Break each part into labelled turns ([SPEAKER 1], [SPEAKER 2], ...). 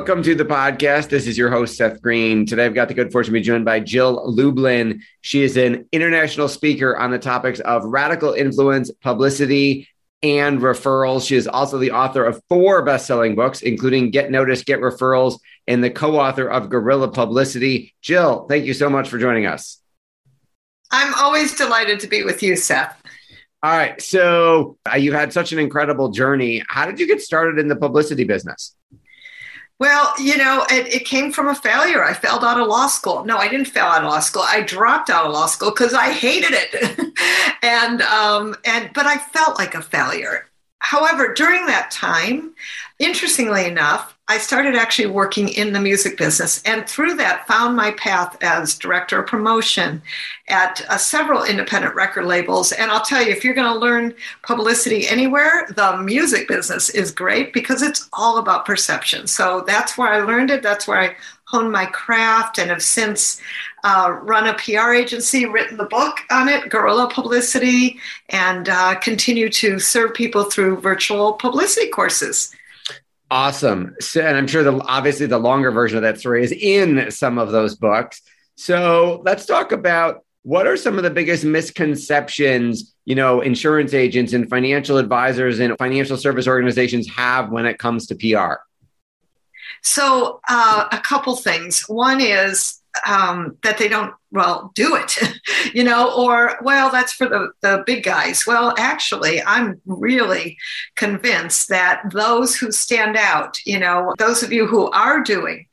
[SPEAKER 1] Welcome to the podcast. This is your host, Seth Green. Today, I've got the good fortune to be joined by Jill Lublin. She is an international speaker on the topics of radical influence, publicity, and referrals. She is also the author of four best selling books, including Get Noticed, Get Referrals, and the co author of Guerrilla Publicity. Jill, thank you so much for joining us.
[SPEAKER 2] I'm always delighted to be with you, Seth.
[SPEAKER 1] All right. So, uh, you had such an incredible journey. How did you get started in the publicity business?
[SPEAKER 2] Well, you know, it, it, came from a failure. I failed out of law school. No, I didn't fail out of law school. I dropped out of law school because I hated it, and um, and but I felt like a failure. However, during that time, interestingly enough, I started actually working in the music business, and through that, found my path as director of promotion at uh, several independent record labels. And I'll tell you, if you're going to learn publicity anywhere, the music business is great because it's all about perception. So that's where I learned it. That's where I honed my craft, and have since uh, run a PR agency, written the book on it, Guerrilla Publicity, and uh, continue to serve people through virtual publicity courses.
[SPEAKER 1] Awesome. So, and I'm sure the obviously the longer version of that story is in some of those books. So let's talk about what are some of the biggest misconceptions you know insurance agents and financial advisors and financial service organizations have when it comes to PR.
[SPEAKER 2] So uh, a couple things. One is um, that they don't well do it you know or well that's for the, the big guys. Well actually i'm really convinced that those who stand out you know those of you who are doing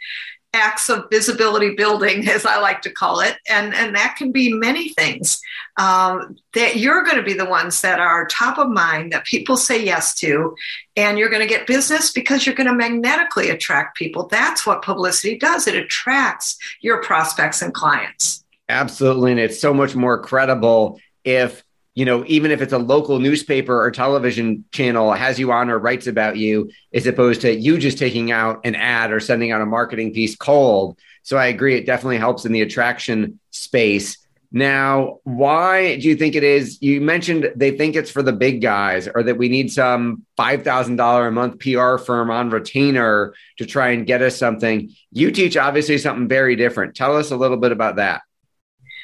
[SPEAKER 2] acts of visibility building, as I like to call it, and and that can be many things. Um, that you're going to be the ones that are top of mind that people say yes to, and you're going to get business because you're going to magnetically attract people. That's what publicity does. It attracts your prospects and clients.
[SPEAKER 1] Absolutely, and it's so much more credible if you know, even if it's a local newspaper or television channel has you on or writes about you, as opposed to you just taking out an ad or sending out a marketing piece cold. So I agree, it definitely helps in the attraction space. Now, why do you think it is? You mentioned they think it's for the big guys or that we need some $5,000 a month PR firm on retainer to try and get us something. You teach obviously something very different. Tell us a little bit about that.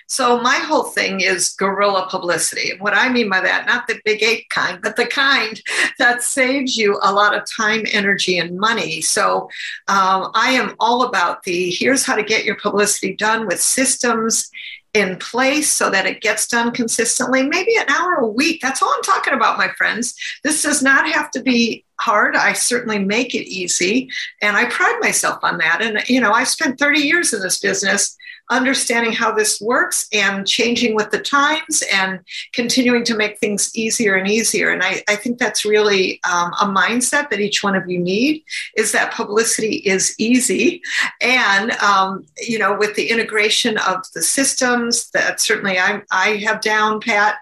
[SPEAKER 2] So my whole thing is guerrilla publicity. And what I mean by that, not the big ape kind, but the kind that saves you a lot of time, energy, and money. So um, I am all about the here's how to get your publicity done with systems in place so that it gets done consistently, maybe an hour a week. That's all I'm talking about, my friends. This does not have to be hard. I certainly make it easy. And I pride myself on that. And, you know, I've spent 30 years in this business understanding how this works and changing with the times and continuing to make things easier and easier. And I, I think that's really um, a mindset that each one of you need is that publicity is easy. And, um, you know, with the integration of the systems that certainly I, I have down pat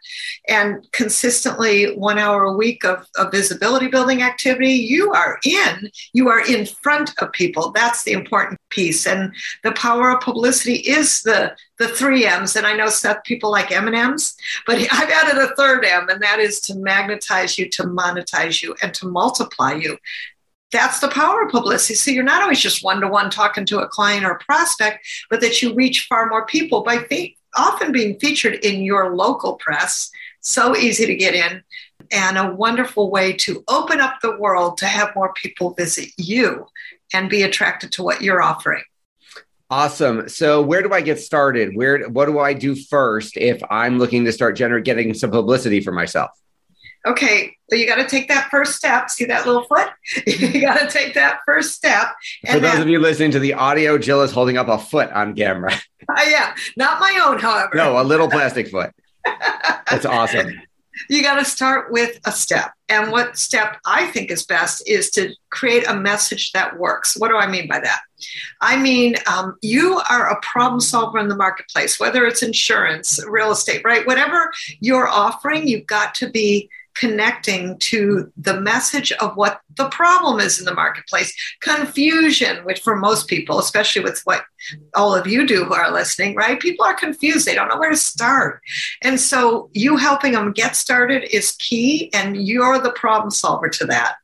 [SPEAKER 2] and consistently one hour a week of, of visibility building activity, you are in, you are in front of people. That's the important piece. And the power of publicity is the the three M's. And I know Seth people like M and M's, but I've added a third M, and that is to magnetize you, to monetize you, and to multiply you. That's the power of publicity. So you're not always just one to one talking to a client or a prospect, but that you reach far more people by fe- often being featured in your local press. So easy to get in and a wonderful way to open up the world to have more people visit you and be attracted to what you're offering.
[SPEAKER 1] Awesome. So where do I get started? Where what do I do first if I'm looking to start generating getting some publicity for myself?
[SPEAKER 2] Okay, so you got to take that first step. See that little foot? you got to take that first step.
[SPEAKER 1] For those then, of you listening to the audio, Jill is holding up a foot on camera.
[SPEAKER 2] Uh, yeah, not my own, however.
[SPEAKER 1] No, a little plastic foot. That's awesome
[SPEAKER 2] you got to start with a step. And what step I think is best is to create a message that works. What do I mean by that? I mean, um, you are a problem solver in the marketplace, whether it's insurance, real estate, right? Whatever you're offering, you've got to be connecting to the message of what the problem is in the marketplace. Confusion which for most people especially with what all of you do who are listening right? People are confused. They don't know where to start. And so you helping them get started is key and you're the problem solver to that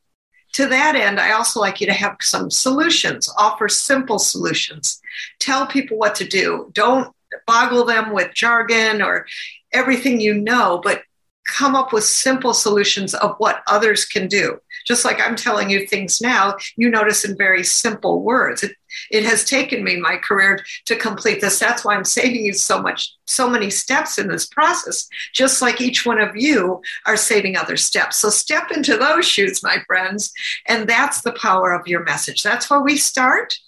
[SPEAKER 2] to that end i also like you to have some solutions. Offer simple solutions. Tell people what to do. Don't boggle them with jargon or everything you know but come up with simple solutions of what others can do. Just like I'm telling you things now, you notice in very simple words. It, it has taken me my career to complete this. That's why I'm saving you so much, so many steps in this process, just like each one of you are saving other steps. So step into those shoes, my friends. And that's the power of your message. That's where we start.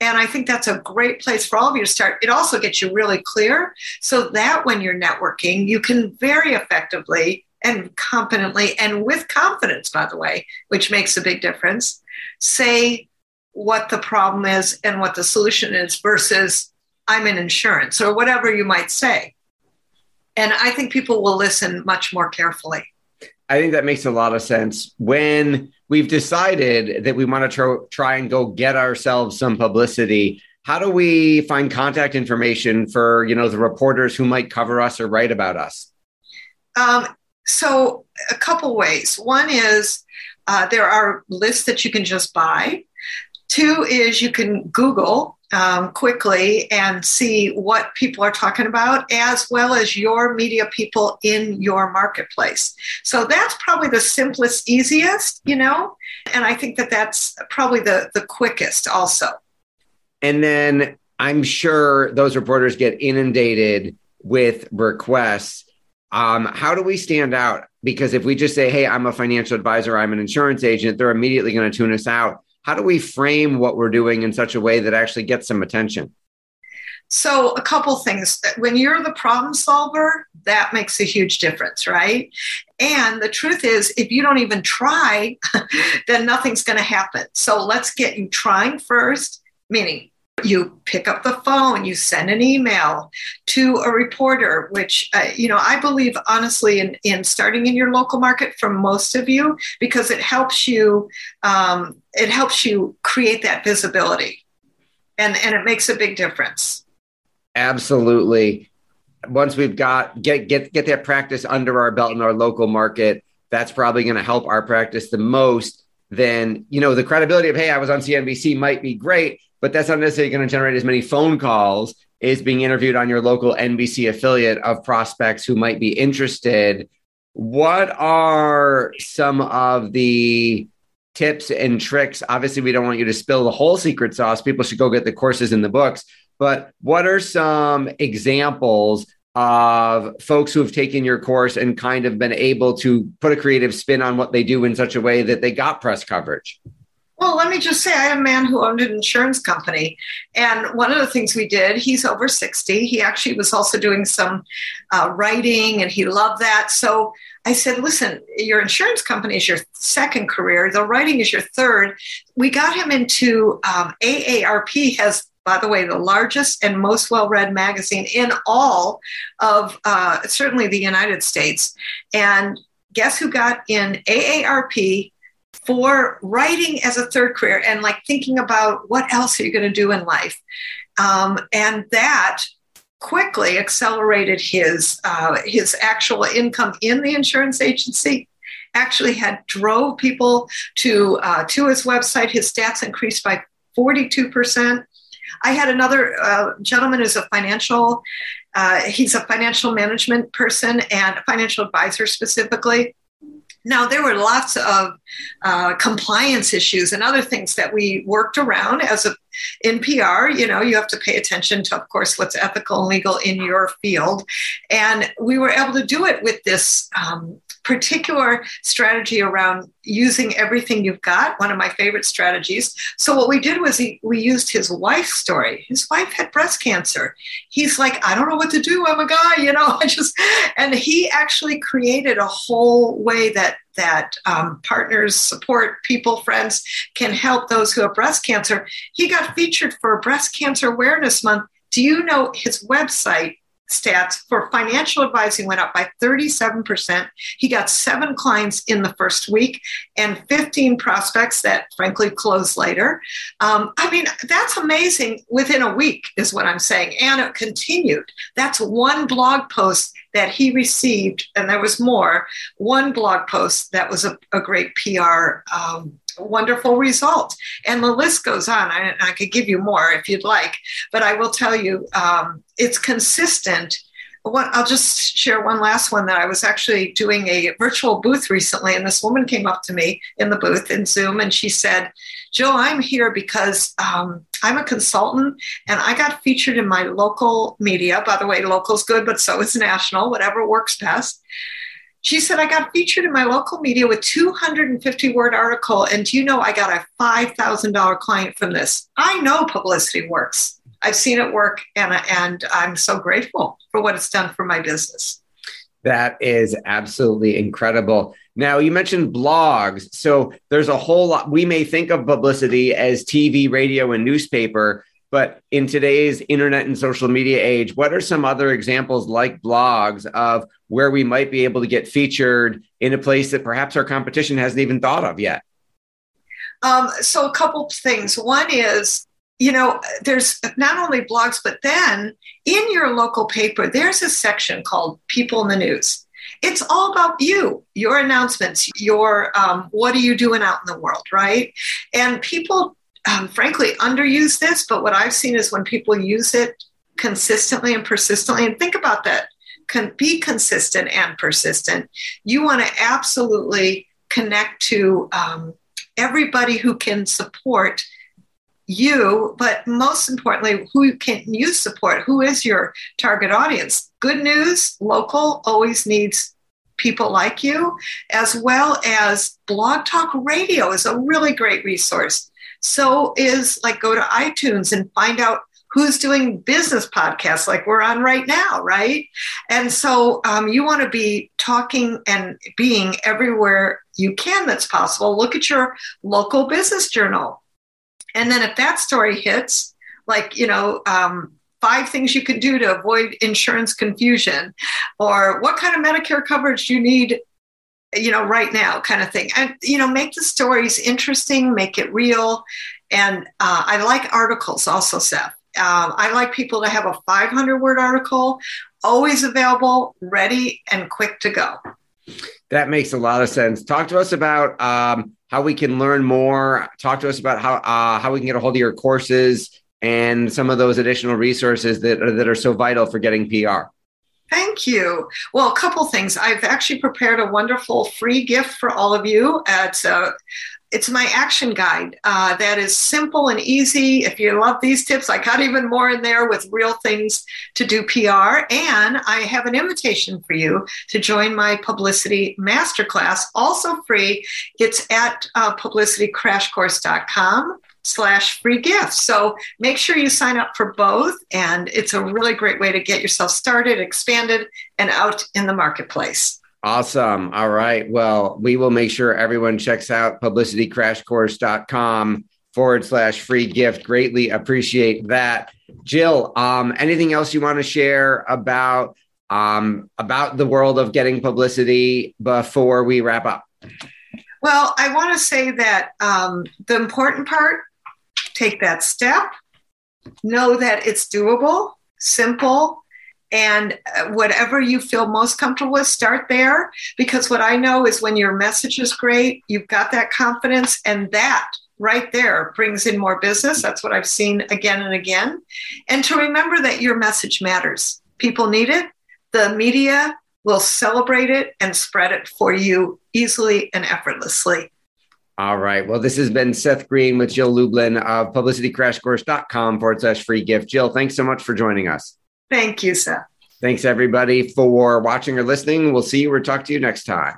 [SPEAKER 2] And I think that's a great place for all of you to start. It also gets you really clear so that when you're networking, you can very effectively and competently and with confidence, by the way, which makes a big difference, say what the problem is and what the solution is versus I'm in insurance or whatever you might say. And I think people will listen much more carefully.
[SPEAKER 1] I think that makes a lot of sense. When we've decided that we want to tr- try and go get ourselves some publicity, how do we find contact information for you know the reporters who might cover us or write about us?
[SPEAKER 2] Um, so a couple ways. One is uh, there are lists that you can just buy. Two is you can Google um, quickly and see what people are talking about, as well as your media people in your marketplace. So that's probably the simplest, easiest, you know, and I think that that's probably the the quickest also.
[SPEAKER 1] And then I'm sure those reporters get inundated with requests. Um, how do we stand out? Because if we just say, "Hey, I'm a financial advisor, I'm an insurance agent," they're immediately going to tune us out how do we frame what we're doing in such a way that actually gets some attention?
[SPEAKER 2] So, a couple things. When you're the problem solver, that makes a huge difference, right? And the truth is, if you don't even try, then nothing's going to happen. So, let's get you trying first, meaning you pick up the phone, you send an email to a reporter, which, uh, you know, I believe honestly in, in starting in your local market for most of you, because it helps you, um, it helps you create that visibility and, and it makes a big difference.
[SPEAKER 1] Absolutely. Once we've got, get, get, get that practice under our belt in our local market, that's probably going to help our practice the most. Then, you know, the credibility of, hey, I was on CNBC might be great but that's not necessarily going to generate as many phone calls as being interviewed on your local NBC affiliate of prospects who might be interested. What are some of the tips and tricks? Obviously, we don't want you to spill the whole secret sauce. People should go get the courses in the books. But what are some examples of folks who have taken your course and kind of been able to put a creative spin on what they do in such a way that they got press coverage?
[SPEAKER 2] Well, let me just say, I had a man who owned an insurance company. And one of the things we did, he's over 60. He actually was also doing some uh, writing and he loved that. So I said, listen, your insurance company is your second career, the writing is your third. We got him into um, AARP, has by the way, the largest and most well read magazine in all of uh, certainly the United States. And guess who got in AARP for writing as a third career and like thinking about what else are you going to do in life. Um, and that quickly accelerated his uh, his actual income in the insurance agency actually had drove people to uh, to his website. His stats increased by 42% i had another uh, gentleman who's a financial uh, he's a financial management person and a financial advisor specifically now, there were lots of uh, compliance issues and other things that we worked around as a in PR. You know, you have to pay attention to, of course, what's ethical and legal in your field, and we were able to do it with this um, particular strategy around using everything you've got, one of my favorite strategies. So, what we did was he, we used his wife's story. His wife had breast cancer. He's like, I don't know what to do. I'm a guy, you know, I just, and he actually created a whole way that that um, partners, support people, friends can help those who have breast cancer. He got featured for Breast Cancer Awareness Month. Do you know his website stats for financial advising went up by 37%. He got seven clients in the first week and 15 prospects that frankly closed later. Um, I mean, that's amazing within a week, is what I'm saying. And it continued. That's one blog post that he received, and there was more, one blog post that was a, a great PR um, wonderful result. And the list goes on. I, I, could give you more if you'd like, but I will tell you um, it's consistent. I'll just share one last one that I was actually doing a virtual booth recently, and this woman came up to me in the booth in Zoom and she said, Jill, I'm here because um, I'm a consultant and I got featured in my local media. By the way, local's good, but so is national, whatever works best. She said, I got featured in my local media with 250 word article. And do you know I got a $5,000 client from this? I know publicity works. I've seen it work and, and I'm so grateful for what it's done for my business.
[SPEAKER 1] That is absolutely incredible. Now, you mentioned blogs. So there's a whole lot. We may think of publicity as TV, radio, and newspaper, but in today's internet and social media age, what are some other examples like blogs of where we might be able to get featured in a place that perhaps our competition hasn't even thought of yet?
[SPEAKER 2] Um, so, a couple things. One is, you know, there's not only blogs, but then in your local paper, there's a section called People in the News. It's all about you, your announcements, your um, what are you doing out in the world, right? And people um, frankly underuse this, but what I've seen is when people use it consistently and persistently, and think about that, can be consistent and persistent. You want to absolutely connect to um, everybody who can support you, but most importantly, who can you support? Who is your target audience? Good news, local always needs people like you, as well as Blog Talk Radio is a really great resource so is like go to iTunes and find out who's doing business podcasts like we're on right now, right? And so um, you want to be talking and being everywhere you can that's possible. Look at your local business journal. And then if that story hits, like, you know, um, five things you can do to avoid insurance confusion, or what kind of Medicare coverage you need you know, right now kind of thing. And, you know, make the stories interesting, make it real. And uh, I like articles also, Seth. Um, I like people to have a 500 word article, always available, ready, and quick to go.
[SPEAKER 1] That makes a lot of sense. Talk to us about um, how we can learn more. Talk to us about how uh, how we can get a hold of your courses and some of those additional resources that that are so vital for getting PR.
[SPEAKER 2] Thank you. Well, a couple things. I've actually prepared a wonderful free gift for all of you. It's a, it's my action guide uh, that is simple and easy. If you love these tips, I got even more in there with real things to do PR. And I have an invitation for you to join my publicity masterclass, also free. It's at uh, publicitycrashcourse.com slash free gifts. So make sure you sign up for both. And it's a really great way to get yourself started, expanded, and out in the marketplace.
[SPEAKER 1] Awesome. All right. Well, we will make sure everyone checks out publicitycrashcourse.com forward slash free gift. Greatly appreciate that. Jill, um, anything else you want to share about um, about the world of getting publicity before we wrap up?
[SPEAKER 2] Well, I want to say that um, the important part take that step, know that it's doable, simple, and uh, whatever you feel most comfortable with, start there. Because what I know is when your message is great, you've got that confidence, and that right there brings in more business. That's what I've seen again and again. And to remember that your message matters. People need it. The media will celebrate it and spread it for you easily and effortlessly.
[SPEAKER 1] All right. Well, this has been Seth Green with Jill Lublin of publicitycrashcourse.com forward slash free gift. Jill, thanks so much for joining us.
[SPEAKER 2] Thank you, Seth.
[SPEAKER 1] Thanks, everybody, for watching or listening. We'll see you or talk to you next time.